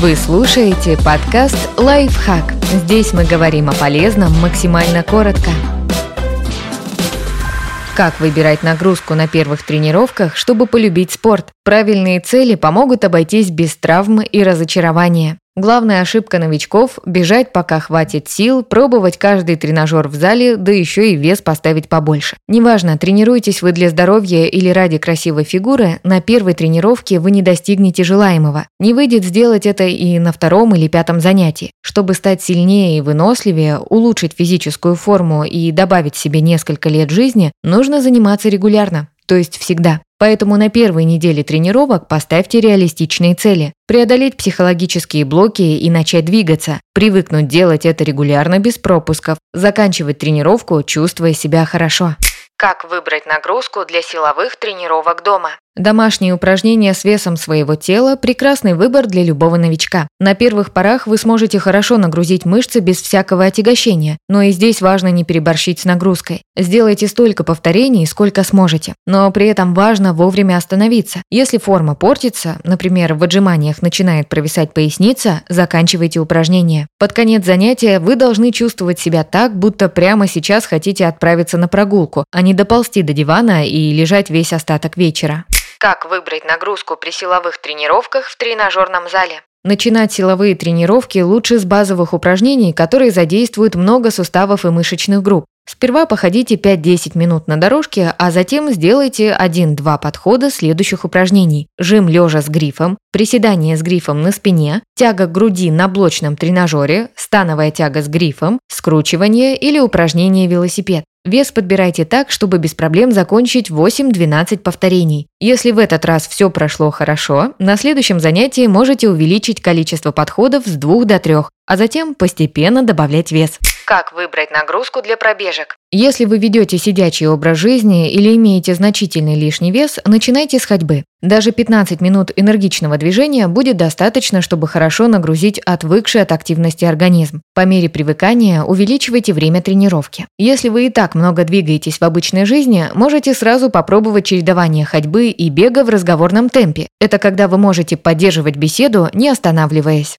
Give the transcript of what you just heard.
Вы слушаете подкаст «Лайфхак». Здесь мы говорим о полезном максимально коротко. Как выбирать нагрузку на первых тренировках, чтобы полюбить спорт? Правильные цели помогут обойтись без травм и разочарования. Главная ошибка новичков – бежать, пока хватит сил, пробовать каждый тренажер в зале, да еще и вес поставить побольше. Неважно, тренируетесь вы для здоровья или ради красивой фигуры, на первой тренировке вы не достигнете желаемого. Не выйдет сделать это и на втором или пятом занятии. Чтобы стать сильнее и выносливее, улучшить физическую форму и добавить себе несколько лет жизни, нужно заниматься регулярно то есть всегда. Поэтому на первой неделе тренировок поставьте реалистичные цели. Преодолеть психологические блоки и начать двигаться. Привыкнуть делать это регулярно без пропусков. Заканчивать тренировку, чувствуя себя хорошо. Как выбрать нагрузку для силовых тренировок дома? Домашние упражнения с весом своего тела – прекрасный выбор для любого новичка. На первых порах вы сможете хорошо нагрузить мышцы без всякого отягощения, но и здесь важно не переборщить с нагрузкой. Сделайте столько повторений, сколько сможете. Но при этом важно вовремя остановиться. Если форма портится, например, в отжиманиях начинает провисать поясница, заканчивайте упражнение. Под конец занятия вы должны чувствовать себя так, будто прямо сейчас хотите отправиться на прогулку, а не доползти до дивана и лежать весь остаток вечера. Как выбрать нагрузку при силовых тренировках в тренажерном зале? Начинать силовые тренировки лучше с базовых упражнений, которые задействуют много суставов и мышечных групп. Сперва походите 5-10 минут на дорожке, а затем сделайте 1-2 подхода следующих упражнений. Жим лежа с грифом, приседание с грифом на спине, тяга груди на блочном тренажере, становая тяга с грифом, скручивание или упражнение велосипед. Вес подбирайте так, чтобы без проблем закончить 8-12 повторений. Если в этот раз все прошло хорошо, на следующем занятии можете увеличить количество подходов с 2 до 3, а затем постепенно добавлять вес. Как выбрать нагрузку для пробежек? Если вы ведете сидячий образ жизни или имеете значительный лишний вес, начинайте с ходьбы. Даже 15 минут энергичного движения будет достаточно, чтобы хорошо нагрузить отвыкший от активности организм. По мере привыкания увеличивайте время тренировки. Если вы и так много двигаетесь в обычной жизни, можете сразу попробовать чередование ходьбы и бега в разговорном темпе. Это когда вы можете поддерживать беседу, не останавливаясь.